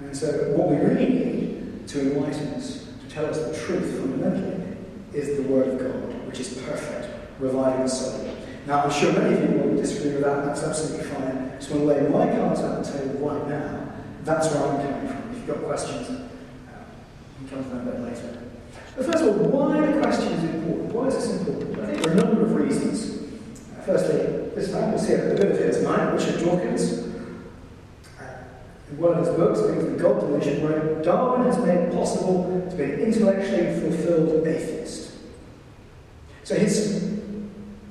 And so what we really need to enlighten us, to tell us the truth fundamentally, is the Word of God, which is perfect, reviving solid. Now, I'm sure many of you will disagree with that, that's absolutely fine. So I'm going to lay my cards out on the table right now. That's where I'm coming from. If you've got questions, uh, you can come to that a bit later. But first of all, why are questions important? Why is this important? I think there are a number of reasons. Uh, firstly, this man was here, a bit of here tonight, Richard Dawkins. One of his books, it's The God Delusion, wrote, Darwin has made possible to be an intellectually fulfilled atheist. So his,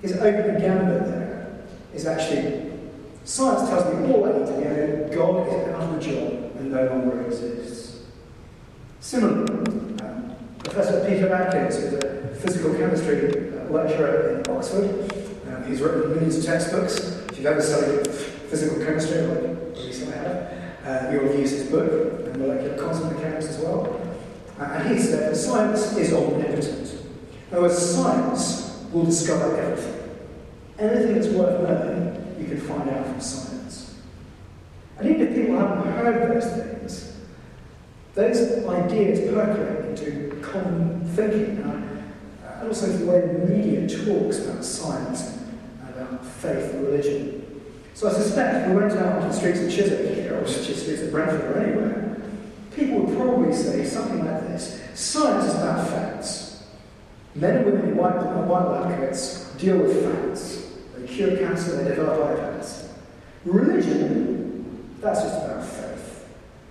his opening gambit there is actually, science tells me all I need to know, God is out of the job and no longer exists. Similarly, um, Professor Peter Atkins who's a physical chemistry uh, lecturer in Oxford. Um, he's written millions of textbooks. If you've ever studied physical chemistry, like at least I have, uh, you'll his book, and molecular quantum mechanics as well. Uh, and he said science is omnipotent. In other words, science will discover everything. Anything that's worth knowing, you can find out from science. And even if people haven't heard those things, those ideas percolate into common thinking. And, and also the way the media talks about science and about faith and religion. So I suspect if we went out onto the streets of Chiswick here, or streets of Brentford or anywhere, people would probably say something like this Science is about facts. Men and women in white, white lab coats deal with facts. They cure cancer, they develop iPads. Religion, that's just about faith.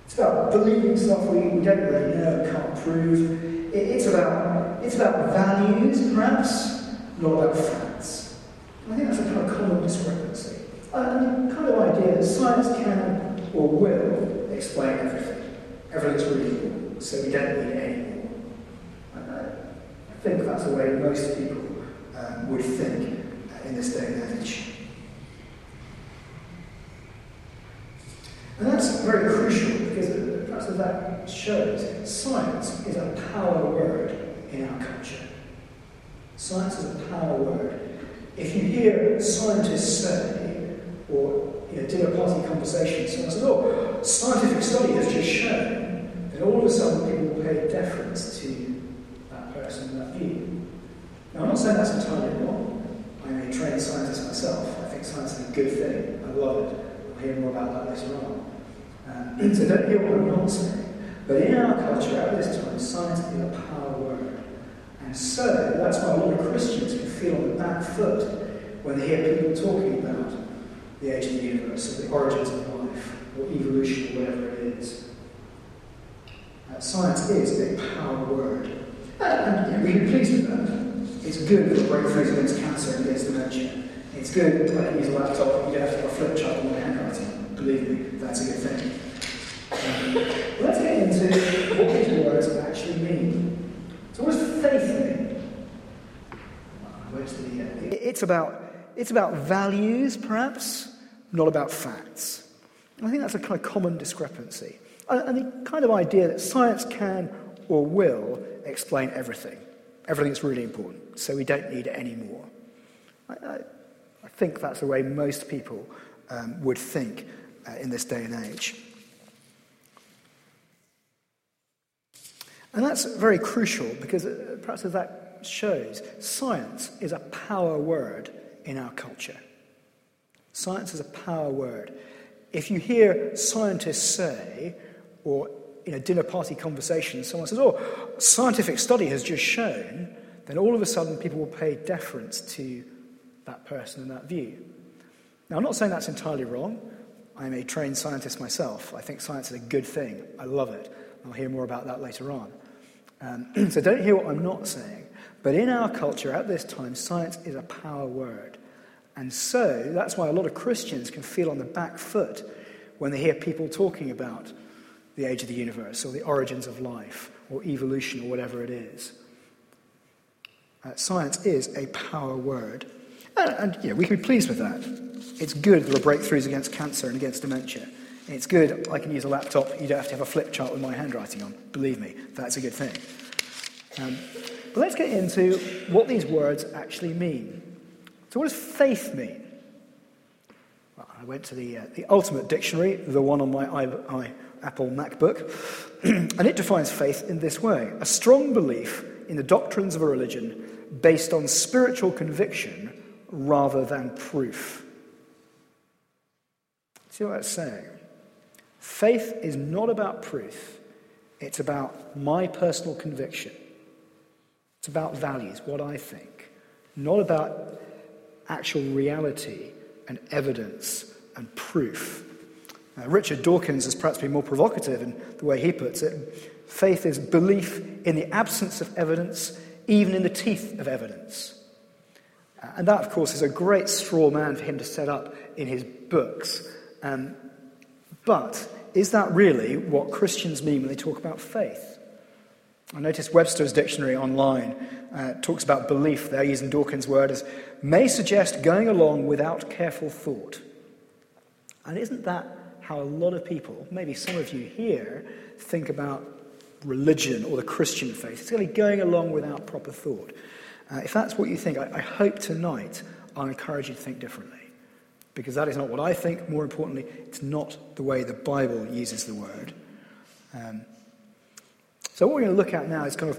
It's about believing stuff we, we don't really know, can't prove. It, it's, about, it's about values, perhaps, not about facts. I think that's a kind of common discrepancy. And the kind of idea that science can or will explain everything. Everything's really important, so we don't need any more. I think that's the way most people um, would think in this day and age. And that's very crucial because perhaps as that shows, science is a power word in our culture. Science is a power word. If you hear scientists say, or in a dinner party conversation, someone says, oh, scientific study has just shown, then all of a sudden people will pay deference to that person that view. Now, I'm not saying that's entirely wrong. I'm a trained scientist myself. I think science is a good thing. I love it. We'll hear more about that later on. Um, so don't hear what I'm not saying. But in our culture at this time, science is a power word. And so that's why a lot of Christians can feel on the back foot when they hear people talking about the age of the universe, or the origins of life, or evolution, or whatever it is. Uh, science is a power word. Uh, and yeah, we can be pleased with that. It's good for breakthroughs against cancer and against dementia. It's good, I can use a laptop, and you don't have to have a flip chart on my handwriting. Believe me, that's a good thing. Um, let's get into what these words actually mean. So, what does faith mean? Where's the, it's about it's about values, perhaps, not about facts. I think that's a kind of common discrepancy. And the kind of idea that science can or will explain everything. Everything that's really important, so we don't need it anymore. I, I, I think that's the way most people um, would think uh, in this day and age. And that's very crucial because uh, perhaps as that shows, science is a power word in our culture. Science is a power word. If you hear scientists say, or in a dinner party conversation, someone says, Oh, scientific study has just shown, then all of a sudden people will pay deference to that person and that view. Now, I'm not saying that's entirely wrong. I'm a trained scientist myself. I think science is a good thing. I love it. I'll hear more about that later on. Um, so don't hear what I'm not saying. But in our culture at this time, science is a power word. And so that's why a lot of Christians can feel on the back foot when they hear people talking about the age of the universe or the origins of life or evolution or whatever it is. Uh, science is a power word. And, and yeah, we can be pleased with that. It's good there are breakthroughs against cancer and against dementia. It's good I can use a laptop. You don't have to have a flip chart with my handwriting on. Believe me, that's a good thing. Um, but let's get into what these words actually mean. So, what does faith mean? Well, I went to the, uh, the ultimate dictionary, the one on my i Apple MacBook, and it defines faith in this way a strong belief in the doctrines of a religion based on spiritual conviction rather than proof. See what that's saying? Faith is not about proof, it's about my personal conviction. It's about values, what I think, not about actual reality and evidence and proof. Richard Dawkins has perhaps been more provocative in the way he puts it. Faith is belief in the absence of evidence, even in the teeth of evidence. Uh, and that, of course, is a great straw man for him to set up in his books. Um, but is that really what Christians mean when they talk about faith? I noticed Webster's dictionary online uh, talks about belief, there using Dawkins' word as may suggest going along without careful thought. And isn't that how a lot of people, maybe some of you here, think about religion or the Christian faith? It's really going along without proper thought. Uh, if that's what you think, I, I hope tonight I'll encourage you to think differently. Because that is not what I think. More importantly, it's not the way the Bible uses the word. Um, so, what we're going to look at now is kind of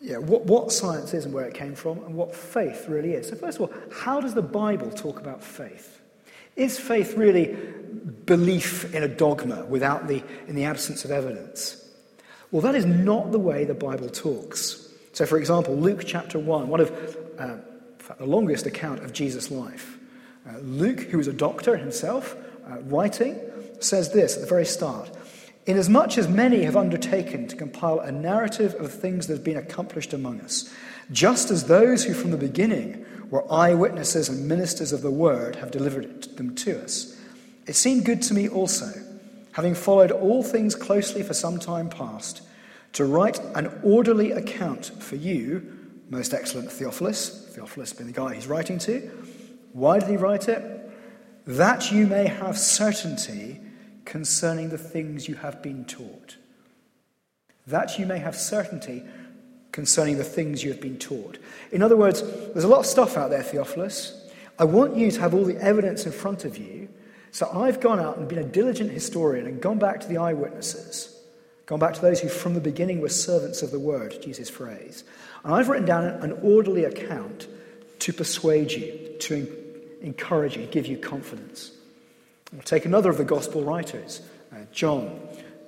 yeah, what, what science is and where it came from, and what faith really is. So, first of all, how does the Bible talk about faith? Is faith really belief in a dogma without the, in the absence of evidence? Well, that is not the way the Bible talks. So, for example, Luke chapter 1, one of uh, the longest account of Jesus' life. Uh, Luke, who was a doctor himself, uh, writing, says this at the very start Inasmuch as many have undertaken to compile a narrative of things that have been accomplished among us, just as those who from the beginning were eyewitnesses and ministers of the word have delivered them to us, it seemed good to me also, having followed all things closely for some time past, to write an orderly account for you, most excellent Theophilus, Theophilus being the guy he's writing to. Why did he write it? That you may have certainty concerning the things you have been taught. That you may have certainty concerning the things you have been taught. In other words, there's a lot of stuff out there, Theophilus. I want you to have all the evidence in front of you. So I've gone out and been a diligent historian and gone back to the eyewitnesses, gone back to those who from the beginning were servants of the word, Jesus' phrase. And I've written down an orderly account to persuade you, to encourage you, give you confidence. We'll take another of the gospel writers, uh, John,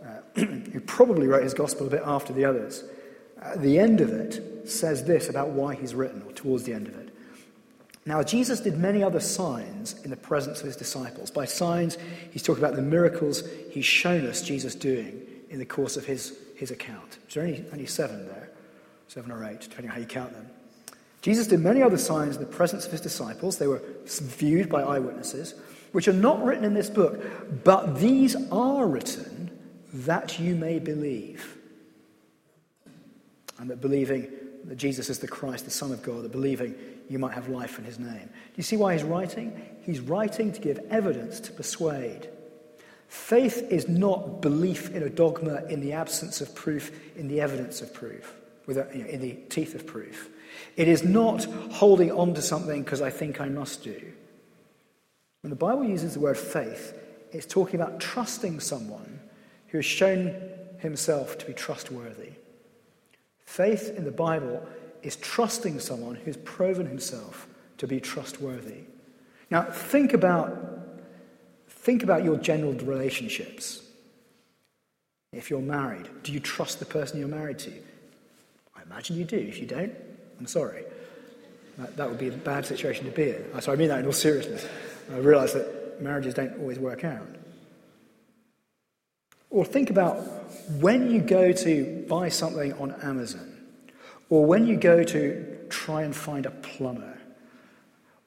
uh, who probably wrote his gospel a bit after the others. At the end of it says this about why he's written, or towards the end of it. Now, Jesus did many other signs in the presence of his disciples. By signs, he's talking about the miracles he's shown us Jesus doing in the course of his, his account. There's only, only seven there, seven or eight, depending on how you count them. Jesus did many other signs in the presence of his disciples. They were viewed by eyewitnesses which are not written in this book, but these are written that you may believe. And that believing that Jesus is the Christ, the Son of God, that believing you might have life in his name. Do you see why he's writing? He's writing to give evidence to persuade. Faith is not belief in a dogma in the absence of proof, in the evidence of proof, with a, you know, in the teeth of proof. It is not holding on to something because I think I must do. When the Bible uses the word faith, it's talking about trusting someone who has shown himself to be trustworthy. Faith in the Bible is trusting someone who's proven himself to be trustworthy. Now, think about, think about your general relationships. If you're married, do you trust the person you're married to? I imagine you do. If you don't, I'm sorry. That, that would be a bad situation to be in. So I mean that in all seriousness. I realise that marriages don't always work out. Or think about when you go to buy something on Amazon, or when you go to try and find a plumber,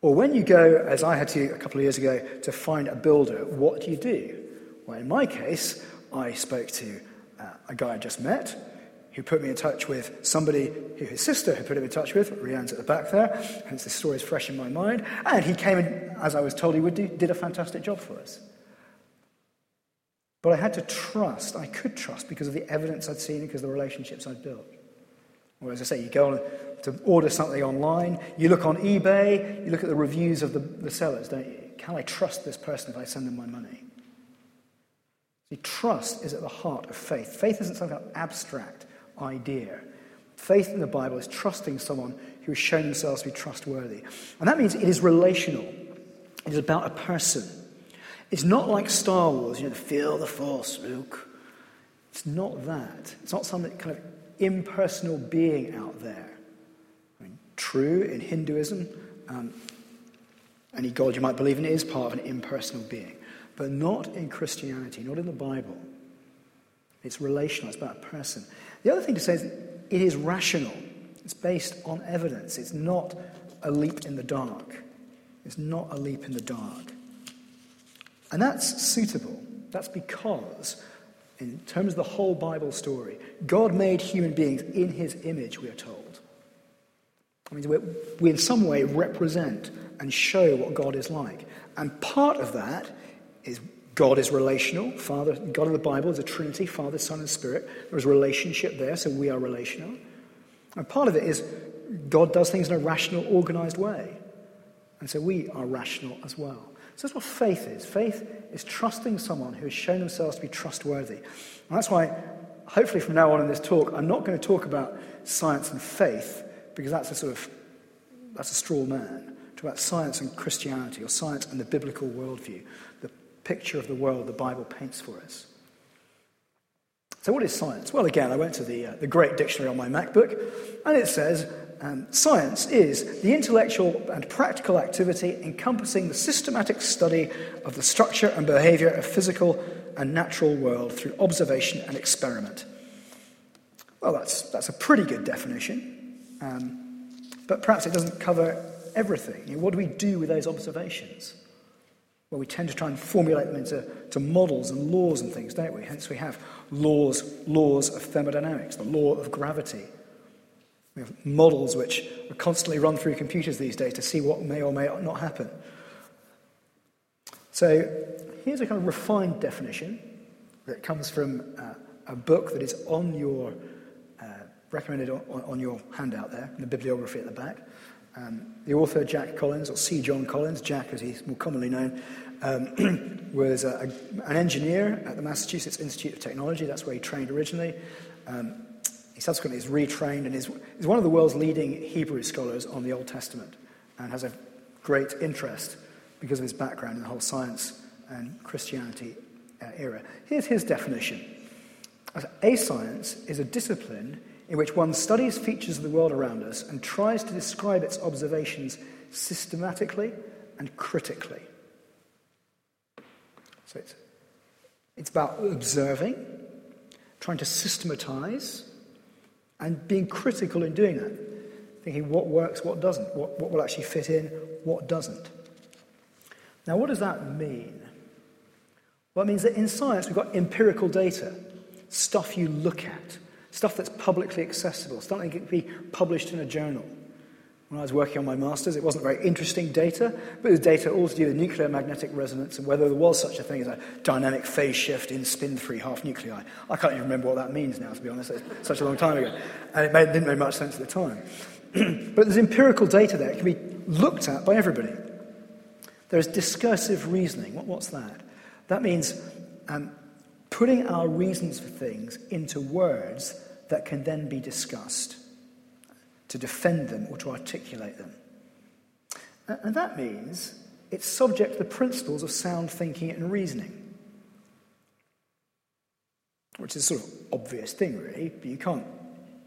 or when you go, as I had to a couple of years ago, to find a builder, what do you do? Well, in my case, I spoke to uh, a guy I just met who put me in touch with somebody who his sister had put him in touch with. Rianne's at the back there, hence this story is fresh in my mind. And he came in, as I was told he would do, did a fantastic job for us. But I had to trust, I could trust because of the evidence I'd seen, and because of the relationships I'd built. Or as I say, you go to order something online, you look on eBay, you look at the reviews of the, the sellers, don't you? Can I trust this person if I send them my money? See, trust is at the heart of faith. Faith isn't something abstract idea. Faith in the Bible is trusting someone who has shown themselves to be trustworthy. And that means it is relational. It is about a person. It's not like Star Wars, you know, feel the force, Luke. It's not that. It's not some kind of impersonal being out there. I mean, true in Hinduism, um, any god you might believe in is part of an impersonal being, but not in Christianity, not in the Bible. It's relational, it's about a person. The other thing to say is it is rational, it's based on evidence, it's not a leap in the dark. It's not a leap in the dark. And that's suitable. That's because, in terms of the whole Bible story, God made human beings in his image, we are told. I mean, we in some way represent and show what God is like. And part of that is God is relational. Father, God in the Bible is a Trinity, Father, Son, and Spirit. There is a relationship there, so we are relational. And part of it is God does things in a rational, organized way. And so we are rational as well. So that's what faith is. Faith is trusting someone who has shown themselves to be trustworthy. And that's why, hopefully, from now on in this talk, I'm not going to talk about science and faith, because that's a sort of that's a straw man. Talk about science and Christianity, or science and the biblical worldview, the picture of the world the Bible paints for us. So, what is science? Well, again, I went to the, uh, the great dictionary on my MacBook, and it says um, science is the intellectual and practical activity encompassing the systematic study of the structure and behavior of physical and natural world through observation and experiment. Well, that's, that's a pretty good definition, um, but perhaps it doesn't cover everything. You know, what do we do with those observations? We tend to try and formulate them into to models and laws and things, don't we? Hence, we have laws, laws of thermodynamics, the law of gravity. We have models which are constantly run through computers these days to see what may or may not happen. So here's a kind of refined definition that comes from uh, a book that is on your, uh, recommended on, on, your handout there, in the bibliography at the back. Um, the author, Jack Collins, or C. John Collins, Jack as he's more commonly known, um, was a, a, an engineer at the Massachusetts Institute of Technology. That's where he trained originally. Um, he subsequently is retrained and is, is one of the world's leading Hebrew scholars on the Old Testament and has a great interest because of his background in the whole science and Christianity uh, era. Here's his definition A science is a discipline in which one studies features of the world around us and tries to describe its observations systematically and critically. So it's, it's about observing, trying to systematize, and being critical in doing that. Thinking what works, what doesn't, what, what will actually fit in, what doesn't. Now, what does that mean? Well, it means that in science we've got empirical data, stuff you look at, stuff that's publicly accessible, stuff that can be published in a journal. When I was working on my master's, it wasn't very interesting data, but it was data all to do with nuclear magnetic resonance and whether there was such a thing as a dynamic phase shift in spin three half nuclei. I can't even remember what that means now, to be honest. It's such a long time ago. And it made, didn't make much sense at the time. but there's empirical data there. It can be looked at by everybody. There's discursive reasoning. What, what's that? That means um, putting our reasons for things into words that can then be discussed to defend them or to articulate them. And that means it's subject to the principles of sound thinking and reasoning, which is a sort of obvious thing, really, but you can't,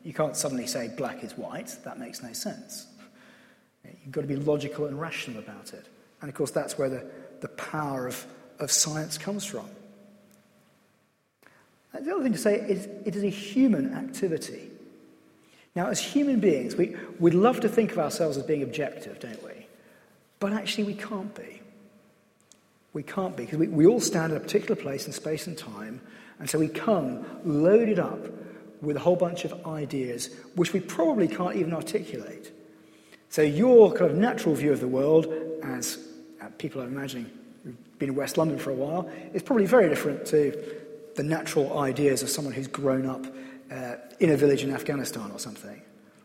you can't suddenly say black is white. That makes no sense. You've got to be logical and rational about it. And of course, that's where the, the power of, of science comes from. The other thing to say is it is a human activity. Now, as human beings, we, we'd love to think of ourselves as being objective, don't we? But actually, we can't be. We can't be, because we, we all stand in a particular place in space and time, and so we come loaded up with a whole bunch of ideas which we probably can't even articulate. So, your kind of natural view of the world, as uh, people are imagining who've been in West London for a while, is probably very different to the natural ideas of someone who's grown up uh, in a village in Afghanistan or something.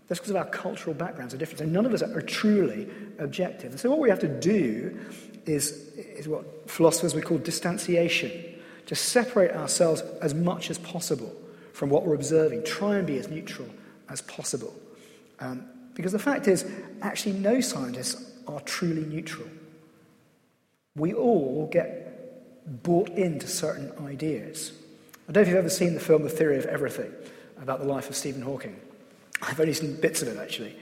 That's because of our cultural backgrounds are different. And none of us are truly objective. And so what we have to do is, is what philosophers would call distanciation. to separate ourselves as much as possible from what we're observing, try and be as neutral as possible. Um, because the fact is, actually, no scientists are truly neutral. We all get bought into certain ideas. I don't know if you've ever seen the film The Theory of Everything about the life of Stephen Hawking. I've only seen bits of it, actually.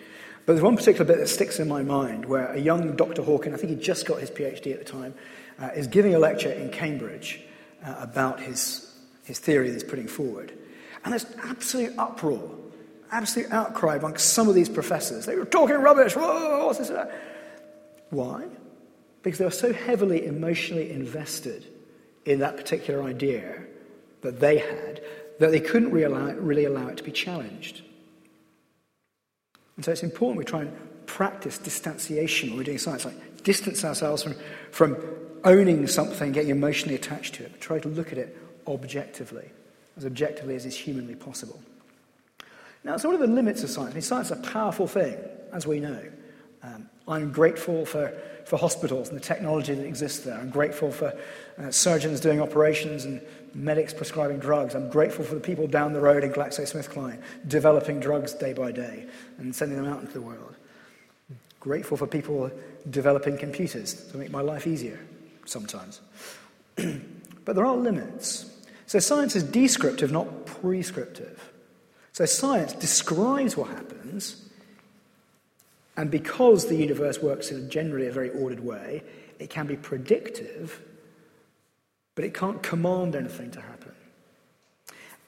But there's one particular bit that sticks in my mind where a young Dr. Hawking, I think he'd just got his PhD at the time, uh, is giving a lecture in Cambridge uh, about his, his theory that he's putting forward. And there's absolute uproar, absolute outcry amongst some of these professors. They were talking rubbish. Whoa, what's this? Why? Because they were so heavily emotionally invested in that particular idea that they had that they couldn't really allow, it to be challenged. And so it's important we try and practice distanciation when we're doing science, like distance ourselves from, from owning something, getting emotionally attached to it, but try to look at it objectively, as objectively as is humanly possible. Now, so what are the limits of science? I mean, science is a powerful thing, as we know. Um, I'm grateful for, for hospitals and the technology that exists there. I'm grateful for uh, surgeons doing operations and medics prescribing drugs. I'm grateful for the people down the road in GlaxoSmithKline developing drugs day by day and sending them out into the world. Grateful for people developing computers to make my life easier sometimes. but there are limits. So science is descriptive, not prescriptive. So science describes what happens, and because the universe works in generally a very ordered way, it can be predictive, but it can't command anything to happen.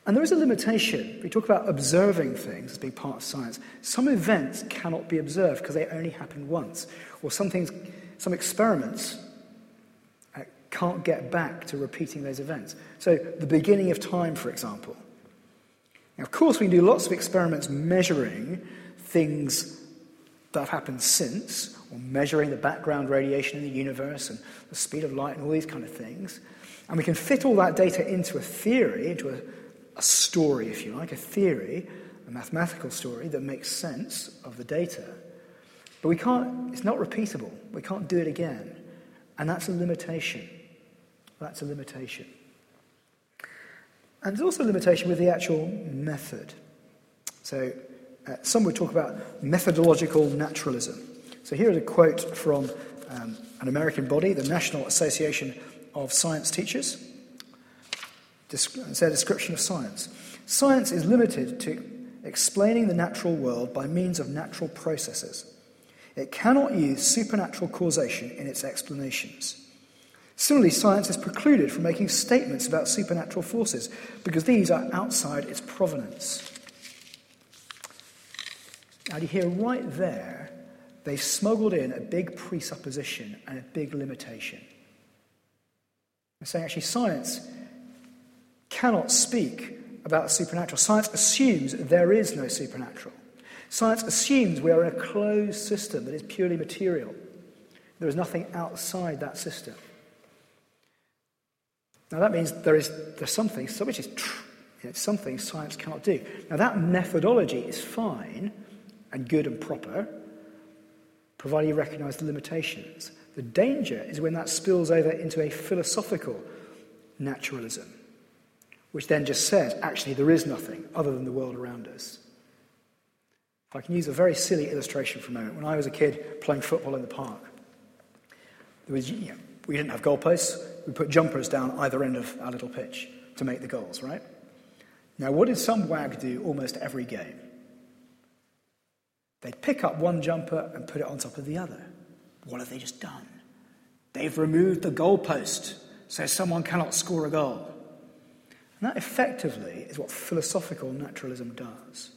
And there is a limitation. We talk about observing things as being part of science. Some events cannot be observed because they only happen once, or some things, some experiments uh, can't get back to repeating those events. So, the beginning of time, for example. Now, of course, we can do lots of experiments measuring things that have happened since, or measuring the background radiation in the universe and the speed of light and all these kind of things. And we can fit all that data into a theory, into a, a story, if you like, a theory, a mathematical story that makes sense of the data. But we can't, it's not repeatable. We can't do it again. And that's a limitation. That's a limitation. And there's also a limitation with the actual method. So uh, some would talk about methodological naturalism. So here is a quote from um, an American body, the National Association of Science Teachers. It's their description of science. Science is limited to explaining the natural world by means of natural processes. It cannot use supernatural causation in its explanations. Similarly, science is precluded from making statements about supernatural forces because these are outside its provenance. Now, you hear right there, they've smuggled in a big presupposition and a big limitation. They're saying actually, science cannot speak about supernatural. Science assumes there is no supernatural. Science assumes we are in a closed system that is purely material. There is nothing outside that system. Now that means there is there's something, which is tr- know, something science cannot do. Now that methodology is fine and good and proper, provided you recognise the limitations. The danger is when that spills over into a philosophical naturalism, which then just says, actually, there is nothing other than the world around us. If I can use a very silly illustration for a moment. When I was a kid playing football in the park, there was, you know, we didn't have goalposts. We put jumpers down either end of our little pitch to make the goals, right? Now, what did some wag do almost every game? They'd pick up one jumper and put it on top of the other. What have they just done? They've removed the goalpost so someone cannot score a goal. And that effectively is what philosophical naturalism does.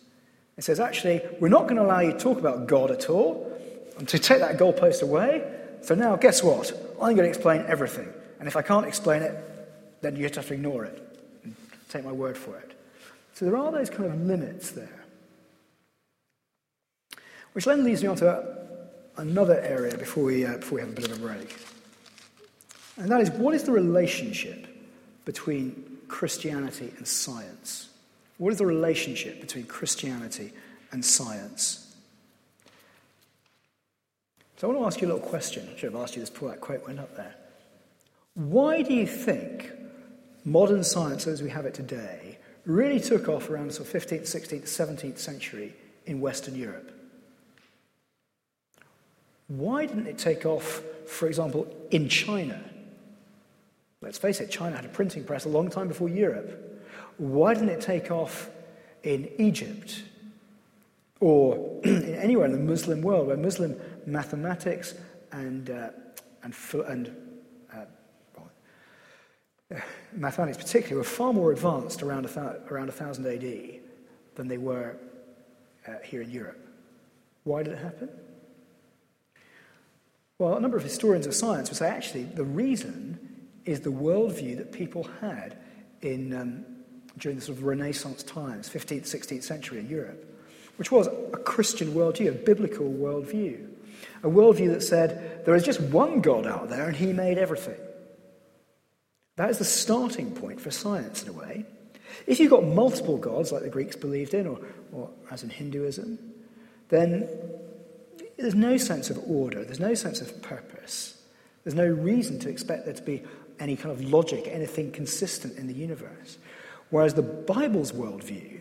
It says, actually, we're not going to allow you to talk about God at all, and to take that goalpost away. So now, guess what? I'm going to explain everything. And if I can't explain it, then you just have to ignore it and take my word for it. So there are those kind of limits there. Which then leads me on to another area before we, uh, before we have a bit of a break. And that is what is the relationship between Christianity and science? What is the relationship between Christianity and science? So I want to ask you a little question. I should have asked you this before that quote went up there. Why do you think modern science as we have it today really took off around the 15th, 16th, 17th century in Western Europe. Why didn't it take off, for example, in China? Let's face it, China had a printing press a long time before Europe. Why didn't it take off in Egypt or in anywhere in the Muslim world where Muslim mathematics and, uh, and, and uh, well, mathematics particularly were far more advanced around, a around 1000 AD than they were uh, here in Europe? Why did it happen? Well, a number of historians of science would say actually the reason is the worldview that people had in, um, during the sort of Renaissance times, 15th, 16th century in Europe, which was a Christian worldview, a biblical worldview. A worldview that said there is just one God out there and he made everything. That is the starting point for science, in a way. If you've got multiple gods, like the Greeks believed in, or, or as in Hinduism, then there's no sense of order, there's no sense of purpose. There's no reason to expect there to be any kind of logic, anything consistent in the universe. Whereas the Bible's worldview,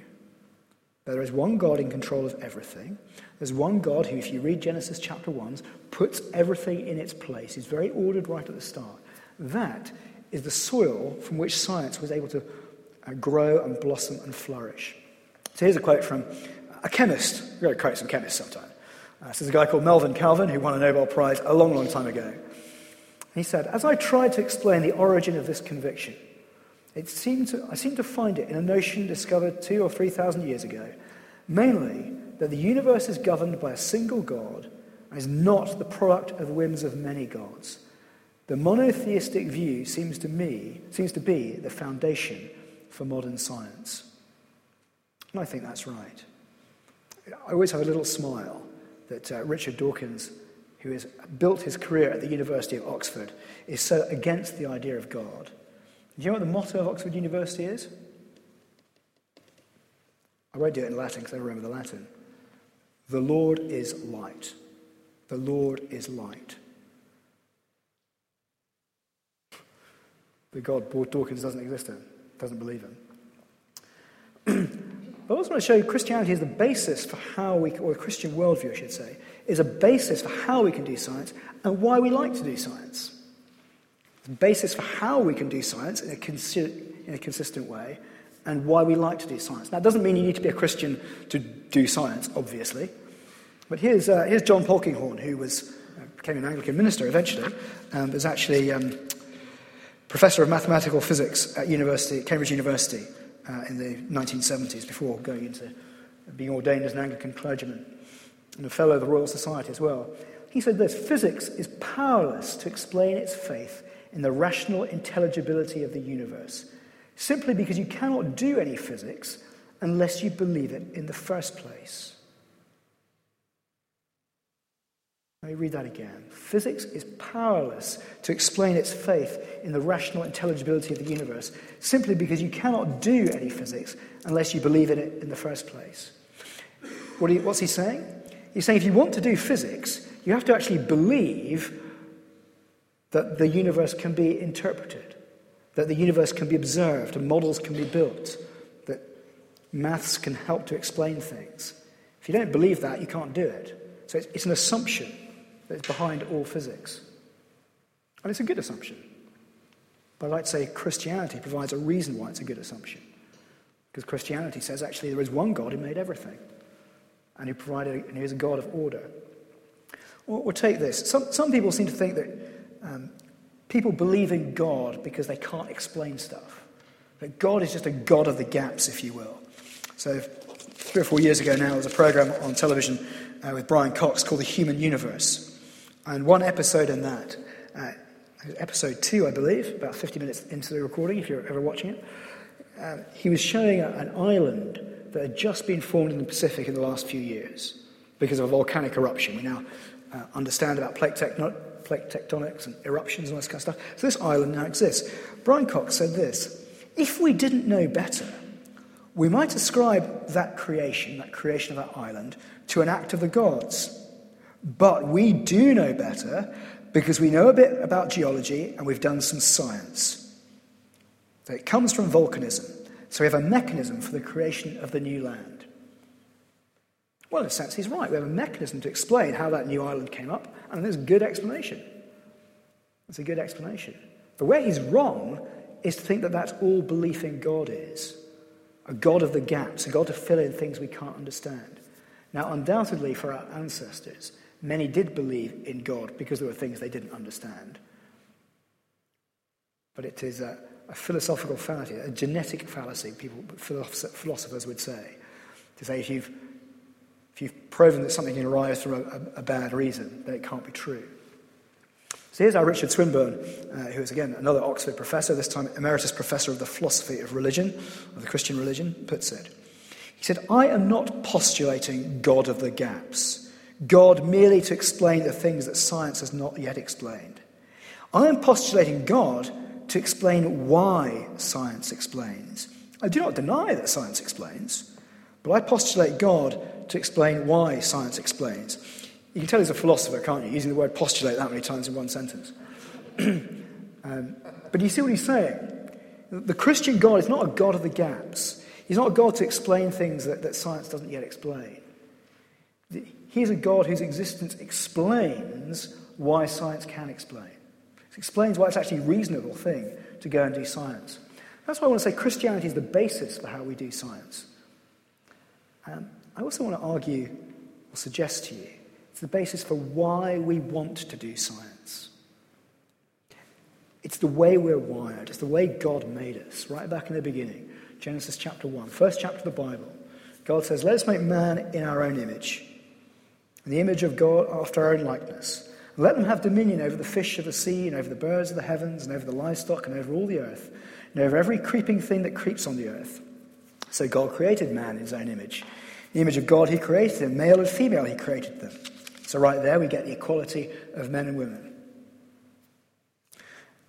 that there is one God in control of everything. There's one God who, if you read Genesis chapter 1, puts everything in its place. He's very ordered right at the start. That is the soil from which science was able to uh, grow and blossom and flourish. So here's a quote from a chemist. We've got to quote some chemists sometime. Uh, this is a guy called Melvin Calvin who won a Nobel Prize a long, long time ago. He said, As I tried to explain the origin of this conviction, it seemed to, I seemed to find it in a notion discovered two or three thousand years ago, mainly that the universe is governed by a single God and is not the product of whims of many gods. The monotheistic view seems to me seems to be the foundation for modern science. And I think that's right. I always have a little smile that uh, Richard Dawkins who has built his career at the University of Oxford, is so against the idea of God. Do you know what the motto of Oxford University is? I won't do it in Latin because I remember the Latin. The Lord is light. The Lord is light. The God Dawkins doesn't exist in, doesn't believe in. But I also want to show you Christianity is the basis for how we, or the Christian worldview, I should say, is a basis for how we can do science and why we like to do science. The basis for how we can do science in a, consi- in a consistent way and why we like to do science. Now, it doesn't mean you need to be a Christian to do science, obviously. But here's, uh, here's John Polkinghorne, who was, uh, became an Anglican minister eventually, and was actually um, professor of mathematical physics at University, Cambridge University uh, in the 1970s before going into being ordained as an Anglican clergyman and a fellow of the Royal Society as well. He said this physics is powerless to explain its faith in the rational intelligibility of the universe, simply because you cannot do any physics unless you believe it in the first place. Let me read that again. Physics is powerless to explain its faith in the rational intelligibility of the universe simply because you cannot do any physics unless you believe in it in the first place. What what's he saying? He's saying if you want to do physics, you have to actually believe that the universe can be interpreted, that the universe can be observed, and models can be built, that maths can help to explain things. If you don't believe that, you can't do it. So it's, it's an assumption that's behind all physics. And it's a good assumption. But I'd like to say Christianity provides a reason why it's a good assumption. Because Christianity says actually there is one God who made everything, and who provided, and who is a God of order. Or, or take this. Some, some people seem to think that um, people believe in God because they can't explain stuff. That God is just a God of the gaps, if you will. So, three or four years ago now, there was a program on television uh, with Brian Cox called The Human Universe. And one episode in that, uh, episode two, I believe, about 50 minutes into the recording, if you're ever watching it, uh, he was showing an island that had just been formed in the Pacific in the last few years because of a volcanic eruption. We now uh, understand about plate, plate tectonics and eruptions and all this kind of stuff. So this island now exists. Brian Cox said this If we didn't know better, we might ascribe that creation, that creation of that island, to an act of the gods. But we do know better because we know a bit about geology and we've done some science. So it comes from volcanism. So we have a mechanism for the creation of the new land. Well, in a sense, he's right. We have a mechanism to explain how that new island came up, and there's a good explanation. It's a good explanation. But where he's wrong is to think that that's all belief in God is a God of the gaps, a God to fill in things we can't understand. Now, undoubtedly, for our ancestors, many did believe in God because there were things they didn't understand. But it is a, a philosophical fallacy, a genetic fallacy, people, philosophers would say. To say if you've, if you've proven that something can arise from a, a, bad reason, then it can't be true. So here's our Richard Swinburne, uh, who is again another Oxford professor, this time emeritus professor of the philosophy of religion, of the Christian religion, puts it. He said, I am not postulating God of the gaps, God merely to explain the things that science has not yet explained. I am postulating God to explain why science explains. I do not deny that science explains, but I postulate God to explain why science explains. You can tell he's a philosopher, can't you? Using the word postulate that many times in one sentence. um, but you see what he's saying? The Christian God is not a God of the gaps. He's not a God to explain things that, that science doesn't yet explain. He's a God whose existence explains why science can explain. It explains why it's actually a reasonable thing to go and do science. That's why I want to say Christianity is the basis for how we do science. Um, I also want to argue or suggest to you it's the basis for why we want to do science. It's the way we're wired, it's the way God made us, right back in the beginning. Genesis chapter 1, first chapter of the Bible. God says, Let us make man in our own image, in the image of God after our own likeness. Let them have dominion over the fish of the sea, and over the birds of the heavens, and over the livestock, and over all the earth, and over every creeping thing that creeps on the earth. So God created man in his own image. The image of God, he created him. Male and female, he created them. So, right there, we get the equality of men and women.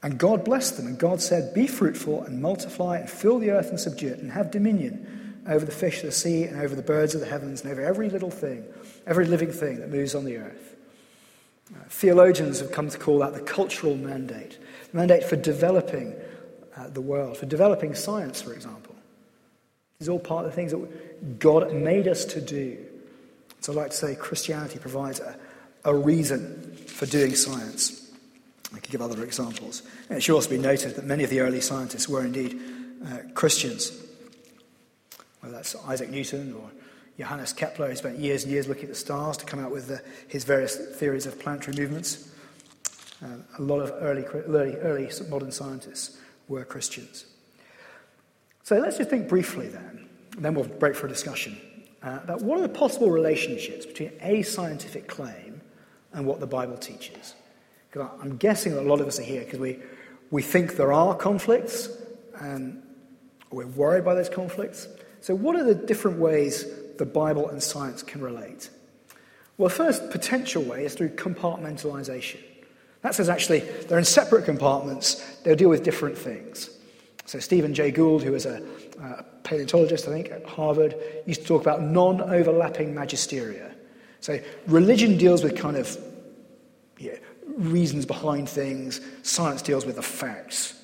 And God blessed them, and God said, Be fruitful and multiply and fill the earth and subdue it, and have dominion over the fish of the sea and over the birds of the heavens and over every little thing, every living thing that moves on the earth. Uh, theologians have come to call that the cultural mandate, the mandate for developing uh, the world, for developing science, for example. These are all part of the things that God made us to do. So I'd like to say Christianity provides a, a reason for doing science. I could give other examples. And it should also be noted that many of the early scientists were indeed uh, Christians. Whether that's Isaac Newton or Johannes Kepler, who spent years and years looking at the stars to come out with the, his various theories of planetary movements. Uh, a lot of early, early, early modern scientists were Christians. So let's just think briefly then, and then we'll break for a discussion uh, about what are the possible relationships between a scientific claim and what the Bible teaches. Because I'm guessing that a lot of us are here because we, we think there are conflicts and we're worried by those conflicts. So, what are the different ways the Bible and science can relate? Well, first potential way is through compartmentalization. That says actually they're in separate compartments, they'll deal with different things. So, Stephen Jay Gould, who was a, a paleontologist, I think, at Harvard, used to talk about non overlapping magisteria. So, religion deals with kind of reasons behind things, science deals with the facts.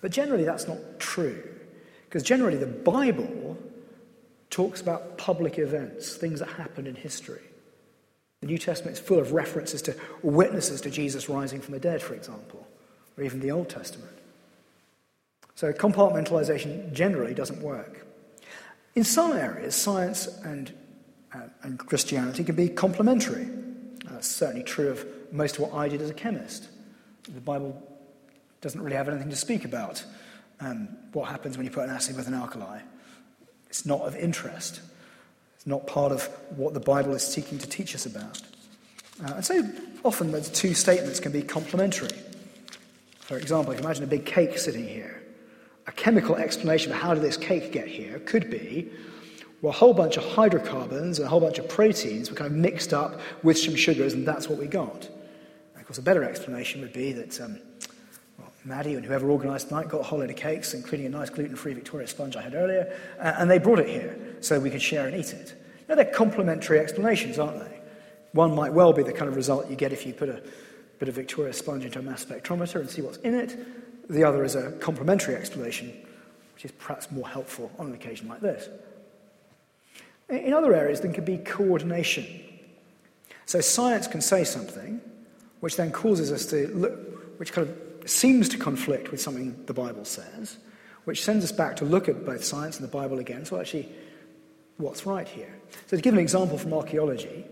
But generally, that's not true. Because generally, the Bible talks about public events, things that happened in history. The New Testament is full of references to witnesses to Jesus rising from the dead, for example or even the Old Testament. So compartmentalization generally doesn't work. In some areas, science and, uh, and Christianity can be complementary. Uh, that's certainly true of most of what I did as a chemist. The Bible doesn't really have anything to speak about um, what happens when you put an acid with an alkali. It's not of interest. It's not part of what the Bible is seeking to teach us about. Uh, and so often those two statements can be complementary. For example, if you imagine a big cake sitting here, a chemical explanation for how did this cake get here could be well, a whole bunch of hydrocarbons and a whole bunch of proteins were kind of mixed up with some sugars, and that's what we got. And of course, a better explanation would be that um, Maddie and whoever organised tonight got a whole load of cakes, including a nice gluten-free Victoria sponge I had earlier, uh, and they brought it here so we could share and eat it. Now, they're complementary explanations, aren't they? One might well be the kind of result you get if you put a bit of Victoria sponge into a mass spectrometer and see what's in it. The other is a complementary explanation, which is perhaps more helpful on an occasion like this. In other areas, there can be coordination. So science can say something, which then causes us to look, which kind of seems to conflict with something the Bible says, which sends us back to look at both science and the Bible again. So actually, what's right here? So to give an example from archaeology,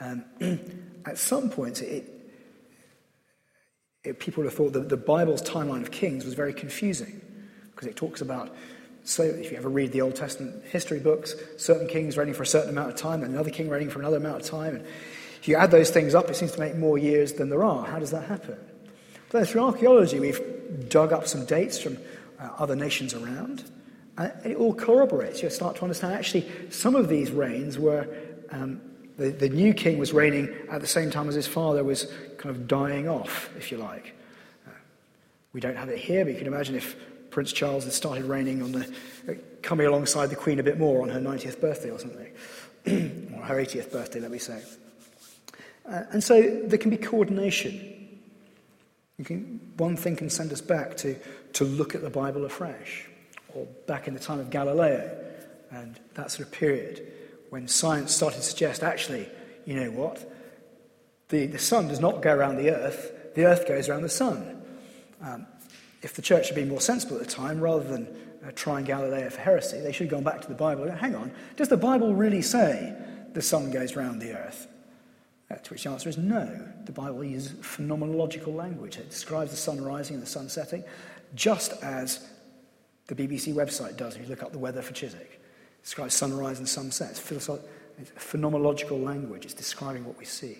um, at some point it, it, people have thought that the Bible's timeline of kings was very confusing because it talks about so if you ever read the Old Testament history books, certain kings reigning for a certain amount of time, and another king reigning for another amount of time. And if you add those things up, it seems to make more years than there are. How does that happen? But through archaeology, we've dug up some dates from uh, other nations around, and it all corroborates. You start to understand actually some of these reigns were. Um, the, the new king was reigning at the same time as his father was kind of dying off, if you like. Uh, we don't have it here, but you can imagine if Prince Charles had started reigning on the, coming alongside the Queen a bit more on her 90th birthday or something, or her 80th birthday, let me say. Uh, and so there can be coordination. Can, one thing can send us back to, to look at the Bible afresh, or back in the time of Galileo and that sort of period when science started to suggest actually, you know what? The, the sun does not go around the earth, the earth goes around the sun. Um, if the church had been more sensible at the time, rather than uh, trying Galileo for heresy, they should have gone back to the Bible hang on, does the Bible really say the sun goes round the earth? Uh, to which the answer is no. The Bible uses phenomenological language. It describes the sun rising and the sun setting, just as the BBC website does if you look up the weather for Chiswick. It describes sunrise and sunset. It's, philosoph- it's phenomenological language. It's describing what we see.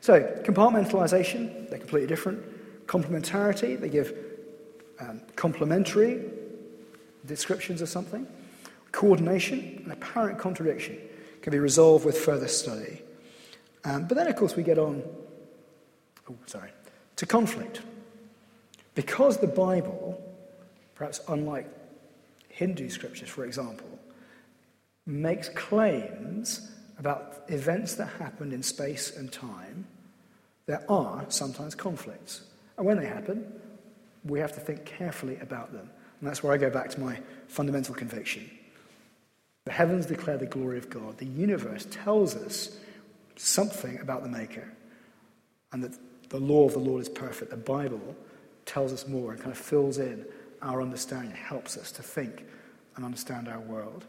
So, compartmentalization, they're completely different. Complementarity, they give um, complementary descriptions of something, Coordination, an apparent contradiction can be resolved with further study. Um, but then, of course, we get on, oh, sorry, to conflict. Because the Bible, perhaps unlike Hindu scriptures, for example, makes claims about events that happened in space and time, there are sometimes conflicts. And when they happen, we have to think carefully about them. And that's where I go back to my fundamental conviction. The heavens declare the glory of God. The universe tells us something about the Maker. And that the law of the Lord is perfect. The Bible tells us more and kind of fills in our understanding, helps us to think and understand our world.